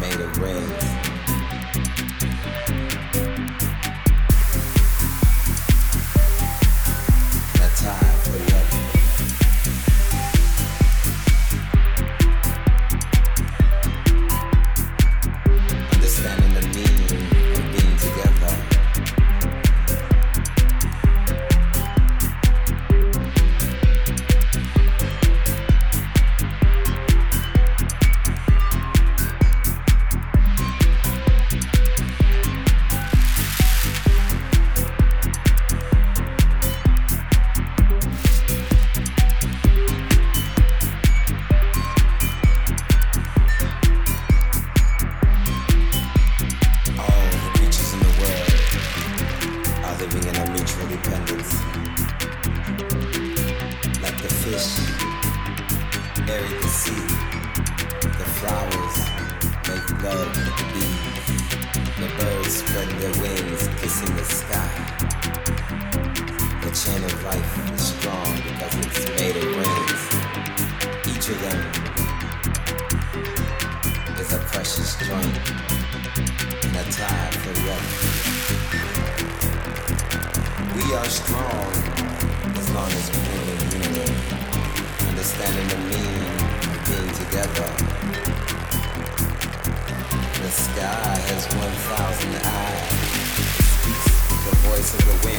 made a ring. is the win.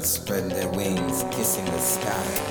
birds spread their wings, kissing the sky.